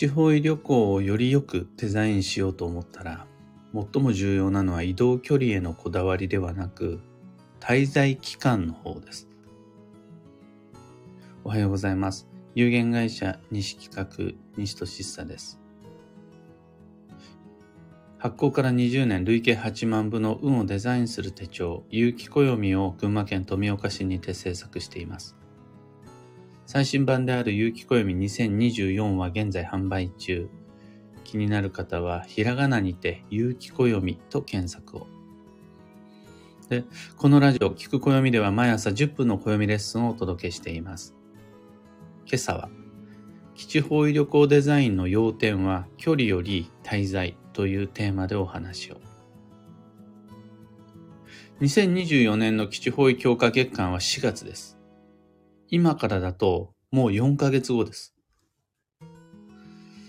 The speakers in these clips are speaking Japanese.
地方医旅行をよりよくデザインしようと思ったら、最も重要なのは移動距離へのこだわりではなく、滞在期間の方です。おはようございます。有限会社西企画西俊久です。発行から20年累計8万部の運をデザインする手帳、有機暦を群馬県富岡市にて制作しています。最新版である有機暦2024は現在販売中。気になる方はひらがなにて有機暦と検索を。で、このラジオ、聞く暦では毎朝10分の暦レッスンをお届けしています。今朝は、基地方位旅行デザインの要点は距離より滞在というテーマでお話を。2024年の基地方位強化月間は4月です。今からだともう4ヶ月後です。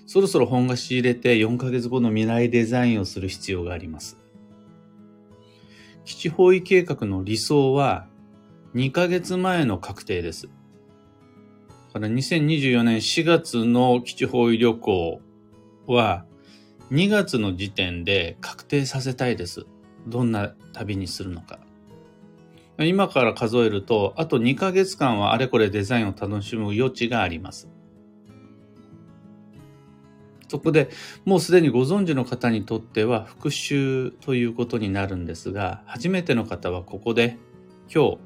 そろそろ本が仕入れて4ヶ月後の未来デザインをする必要があります。基地方位計画の理想は2ヶ月前の確定です。だから2024年4月の基地方位旅行は2月の時点で確定させたいです。どんな旅にするのか。今から数えると、あと2ヶ月間はあれこれデザインを楽しむ余地があります。そこでもうすでにご存知の方にとっては復習ということになるんですが、初めての方はここで今日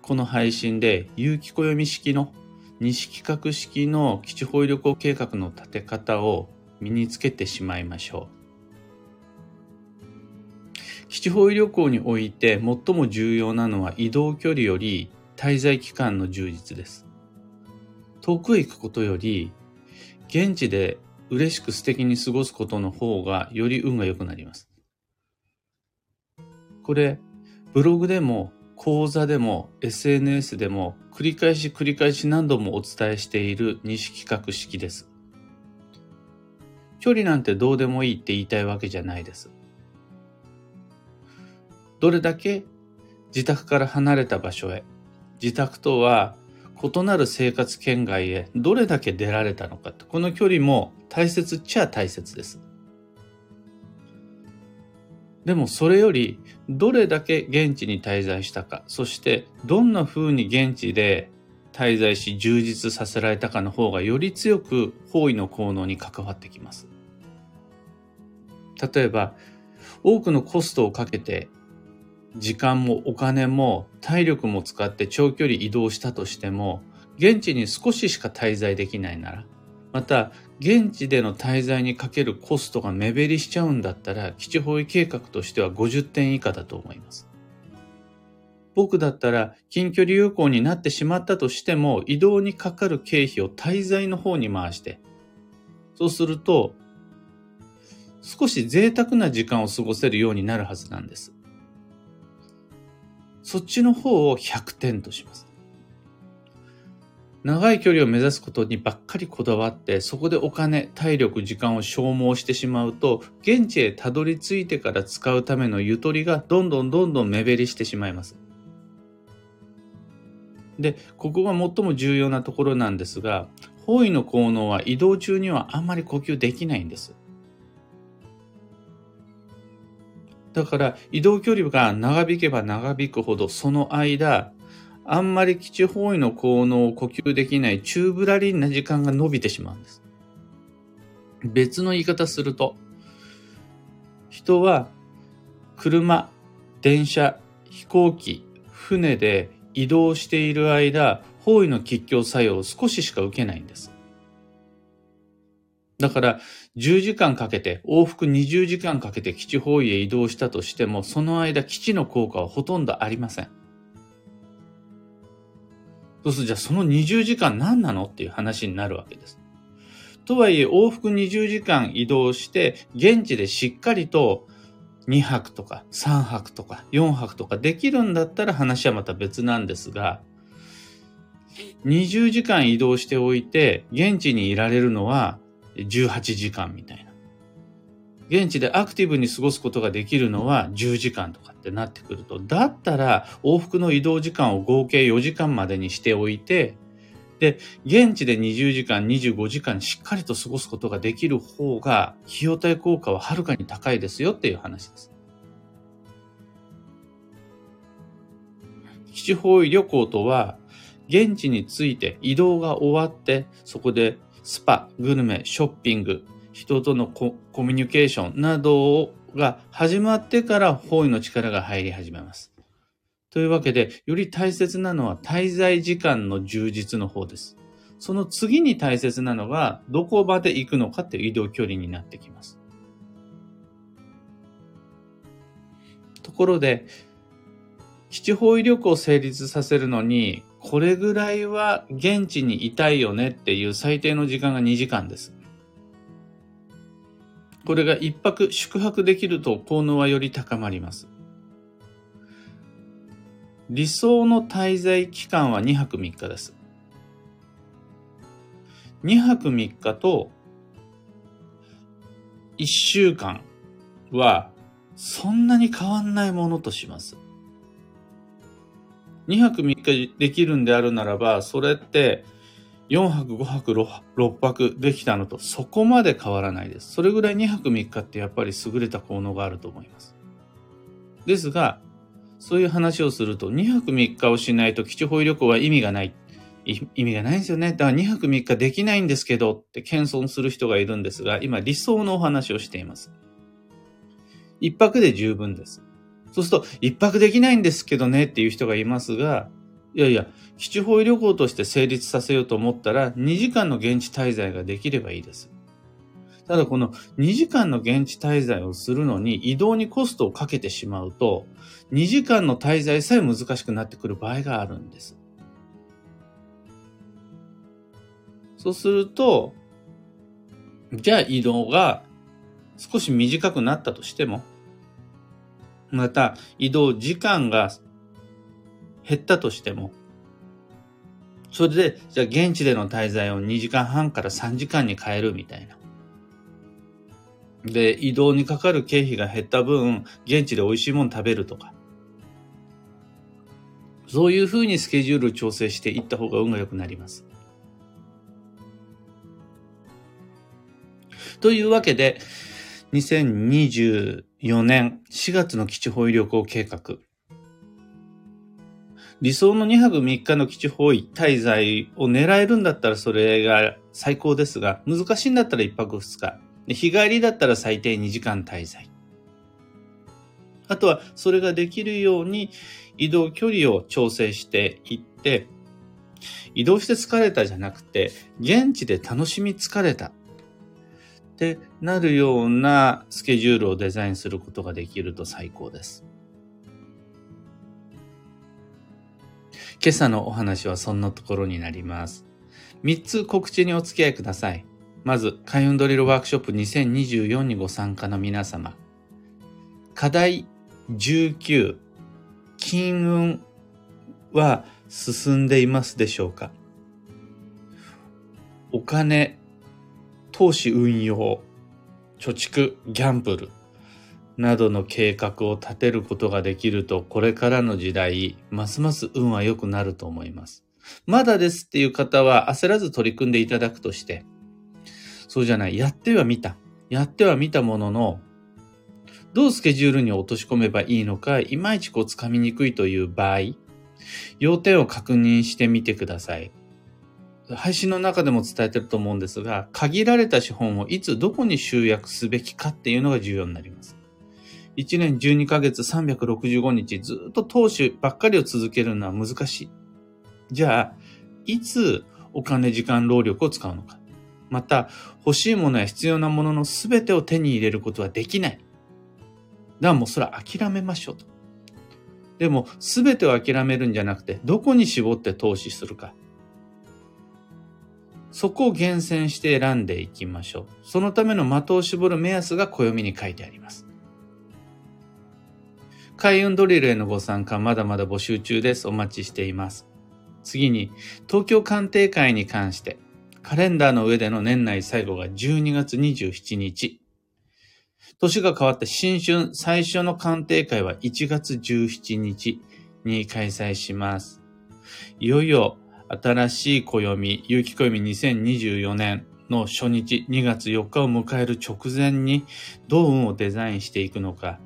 この配信で有機暦式の西企画式の基地方位旅行計画の立て方を身につけてしまいましょう。基地方位旅行において最も重要なのは移動距離より滞在期間の充実です。遠くへ行くことより現地で嬉しく素敵に過ごすことの方がより運が良くなります。これ、ブログでも講座でも SNS でも繰り返し繰り返し何度もお伝えしている西企画式です。距離なんてどうでもいいって言いたいわけじゃないです。どれだけ自宅から離れた場所へ、自宅とは異なる生活圏外へどれだけ出られたのかこの距離も大切っちゃ大切です。でもそれよりどれだけ現地に滞在したか、そしてどんな風に現地で滞在し充実させられたかの方がより強く方位の効能に関わってきます。例えば、多くのコストをかけて時間もお金も体力も使って長距離移動したとしても、現地に少ししか滞在できないなら、また現地での滞在にかけるコストが目減りしちゃうんだったら、基地方位計画としては50点以下だと思います。僕だったら近距離有効になってしまったとしても移動にかかる経費を滞在の方に回して、そうすると少し贅沢な時間を過ごせるようになるはずなんです。そっちの方を100点とします。長い距離を目指すことにばっかりこだわって、そこでお金、体力、時間を消耗してしまうと、現地へたどり着いてから使うためのゆとりがどんどんどんどん目減りしてしまいます。で、ここが最も重要なところなんですが、方位の効能は移動中にはあんまり呼吸できないんです。だから移動距離が長引けば長引くほどその間、あんまり基地方位の効能を呼吸できないチューブラリンな時間が伸びてしまうんです。別の言い方すると、人は車、電車、飛行機、船で移動している間、方位の吉祥作用を少ししか受けないんです。だから、10時間かけて、往復20時間かけて基地方位へ移動したとしても、その間基地の効果はほとんどありません。そうすると、じゃあその20時間何なの？っていう話になるわけです。とはいえ、往復20時間移動して、現地でしっかりと2泊とか3泊とか4泊とかできるんだったら話はまた別なんですが、20時間移動しておいて、現地にいられるのは18時間みたいな。現地でアクティブに過ごすことができるのは10時間とかってなってくると、だったら往復の移動時間を合計4時間までにしておいて、で、現地で20時間、25時間しっかりと過ごすことができる方が、費用対効果ははるかに高いですよっていう話です。基地方位旅行とは、現地について移動が終わって、そこでスパ、グルメ、ショッピング、人とのコミュニケーションなどが始まってから方位の力が入り始めます。というわけで、より大切なのは滞在時間の充実の方です。その次に大切なのが、どこまで行くのかっていう移動距離になってきます。ところで、基地方位旅行を成立させるのに、これぐらいは現地にいたいよねっていう最低の時間が2時間です。これが一泊宿泊できると効能はより高まります。理想の滞在期間は2泊3日です。2泊3日と1週間はそんなに変わんないものとします。2泊3日できるんであるならば、それって4泊5泊 6, 泊できたのとそこまで変わらないです。それぐらい2泊3日ってやっぱり優れた効能があると思います。ですが、そういう話をすると2泊3日をしないと基地方位旅行は意味がない。意味がないんですよね。だから2泊3日できないんですけどって謙遜する人がいるんですが、今理想のお話をしています。1泊で十分です。そうすると、一泊できないんですけどねっていう人がいますが、いやいや、基地方位旅行として成立させようと思ったら、2時間の現地滞在ができればいいです。ただこの2時間の現地滞在をするのに移動にコストをかけてしまうと、2時間の滞在さえ難しくなってくる場合があるんです。そうすると、じゃあ移動が少し短くなったとしても、また移動時間が減ったとしても、それで、じゃあ現地での滞在を2時間半から3時間に変えるみたいな。で、移動にかかる経費が減った分、現地で美味しいもの食べるとか。そういうふうにスケジュール調整していった方が運が良くなります。というわけで、4年4月の基地方位旅行計画。理想の2泊3日の基地方位滞在を狙えるんだったらそれが最高ですが、難しいんだったら1泊2日。日帰りだったら最低2時間滞在。あとはそれができるように移動距離を調整していって、移動して疲れたじゃなくて、現地で楽しみ疲れた。ってなるようなスケジュールをデザインすることができると最高です。今朝のお話はそんなところになります。3つ告知にお付き合いください。まず、開運ドリルワークショップ2024にご参加の皆様。課題19、金運は進んでいますでしょうか？お金投資運用、貯蓄、ギャンブルなどの計画を立てることができると、これからの時代、ますます運は良くなると思います。まだですっていう方は焦らず取り組んでいただくとして、そうじゃない、やってはみた。やってはみたものの、どうスケジュールに落とし込めばいいのか、いまいちこう掴みにくいという場合、要点を確認してみてください。配信の中でも伝えてると思うんですが、限られた資本をいつどこに集約すべきかっていうのが重要になります。1年12ヶ月365日ずっと投資ばっかりを続けるのは難しい。じゃあ、いつお金、時間、労力を使うのか。また、欲しいものや必要なものの全てを手に入れることはできない。だからもうそれは諦めましょうと。でも、全てを諦めるんじゃなくて、どこに絞って投資するか。そこを厳選して選んでいきましょう。そのための的を絞る目安が暦に書いてあります。開運ドリルへのご参加まだまだ募集中です。お待ちしています。次に、東京鑑定会に関して、カレンダーの上での年内最後が12月27日。年が変わって新春最初の鑑定会は1月17日に開催します。いよいよ新しい暦、有機暦2024年の初日2月4日を迎える直前にどう運をデザインしていくのか、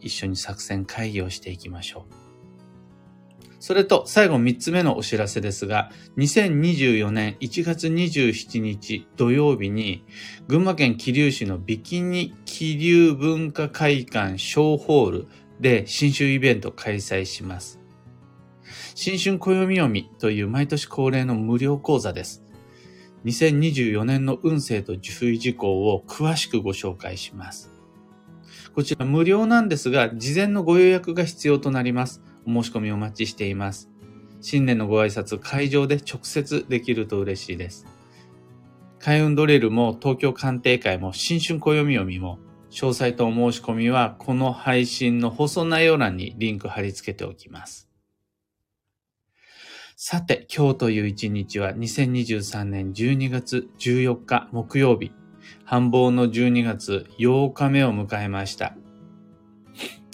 一緒に作戦会議をしていきましょう。それと最後3つ目のお知らせですが、2024年1月27日土曜日に群馬県桐生市のビキニ桐生文化会館小ホールで新春イベント開催します。新春暦読みという毎年恒例の無料講座です。2024年の運勢と注意事項を詳しくご紹介します。こちら無料なんですが、事前のご予約が必要となります。お申し込みお待ちしています。新年のご挨拶、会場で直接できると嬉しいです。開運ドリルも東京鑑定会も新春暦読みも詳細とお申し込みはこの配信の放送内容欄にリンク貼り付けておきます。さて、今日という一日は2023年12月14日木曜日、繁忙の12月8日目を迎えました。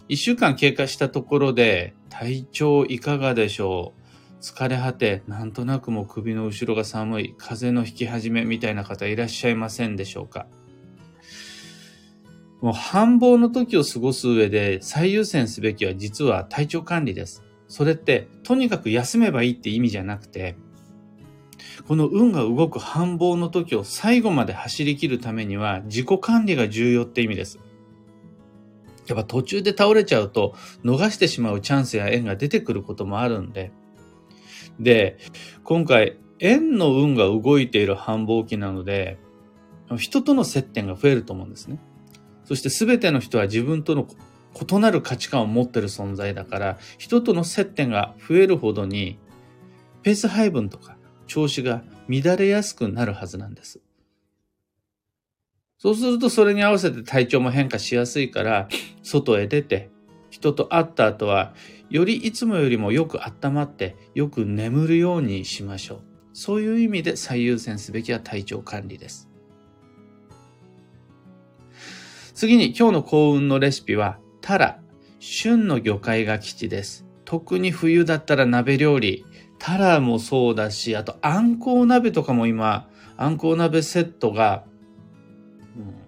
一週間経過したところで体調いかがでしょう？疲れ果て、なんとなくも首の後ろが寒い、風邪の引き始めみたいな方いらっしゃいませんでしょうか？もう繁忙の時を過ごす上で最優先すべきは実は体調管理です。それって、とにかく休めばいいって意味じゃなくて、この運が動く繁忙の時を最後まで走り切るためには自己管理が重要って意味です。やっぱ途中で倒れちゃうと逃してしまうチャンスや縁が出てくることもあるんで。で、今回縁の運が動いている繁忙期なので、人との接点が増えると思うんですね。そして全ての人は自分との異なる価値観を持ってる存在だから、人との接点が増えるほどに、ペース配分とか調子が乱れやすくなるはずなんです。そうするとそれに合わせて体調も変化しやすいから、外へ出て、人と会った後は、よりいつもよりもよく温まって、よく眠るようにしましょう。そういう意味で最優先すべきは体調管理です。次に今日の幸運のレシピはタラ、旬の魚介が基地です。特に冬だったら鍋料理、タラもそうだし、あとあんこう鍋とかも今、あんこう鍋セットが、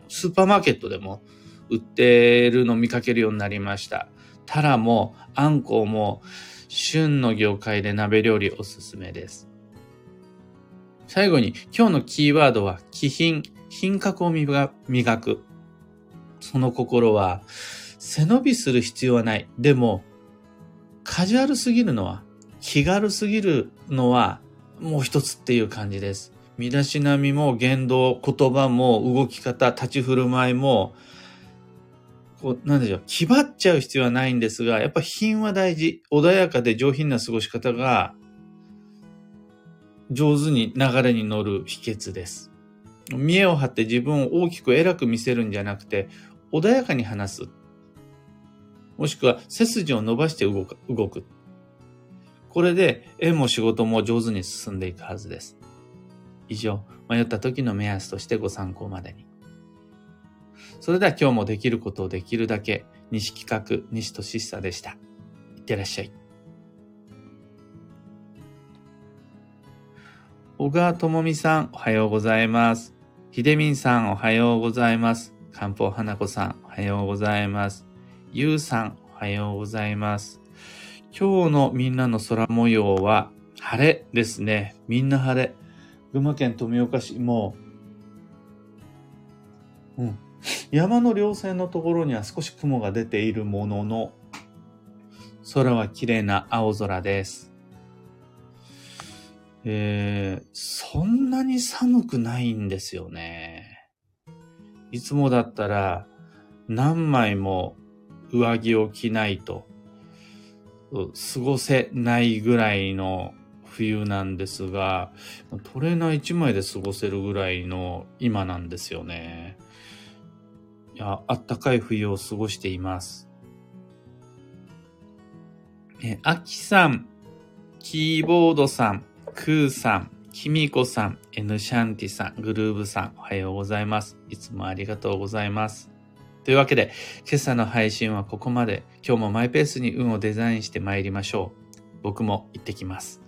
スーパーマーケットでも売ってるの見かけるようになりました。タラもあんこうも旬の魚介で鍋料理おすすめです。最後に今日のキーワードは気品、品格を磨く。その心は背伸びする必要はない。でも、カジュアルすぎるのは、気軽すぎるのは、もう一つっていう感じです。身だしなみも言動、言葉も動き方、立ち振る舞いも、こう、なんでしょう、気張っちゃう必要はないんですが、やっぱ品は大事。穏やかで上品な過ごし方が、上手に流れに乗る秘訣です。見栄を張って自分を大きく偉く見せるんじゃなくて、穏やかに話す。もしくは背筋を伸ばして動く。これで縁も仕事も上手に進んでいくはずです。以上、迷った時の目安としてご参考までに。それでは今日もできることをできるだけ、西企画、西俊久でした。いってらっしゃい。小川智美さん、おはようございます。秀民さん、おはようございます。漢方花子さん、おはようございます。ゆうさん、おはようございます。今日のみんなの空模様は晴れですね。みんな晴れ。群馬県富岡市も、うん。山の稜線のところには少し雲が出ているものの、空は綺麗な青空です。えー、そんなに寒くないんですよね。いつもだったら何枚も上着を着ないと過ごせないぐらいの冬なんですが、トレーナー1枚で過ごせるぐらいの今なんですよね。いや、あったかい冬を過ごしています。え、あきさん、キーボードさん、クーさん、キミコさん、エヌシャンティさん、グルーブさん、おはようございます。いつもありがとうございます。というわけで、今朝の配信はここまで。今日もマイペースに運をデザインしてまいりましょう。僕も行ってきます。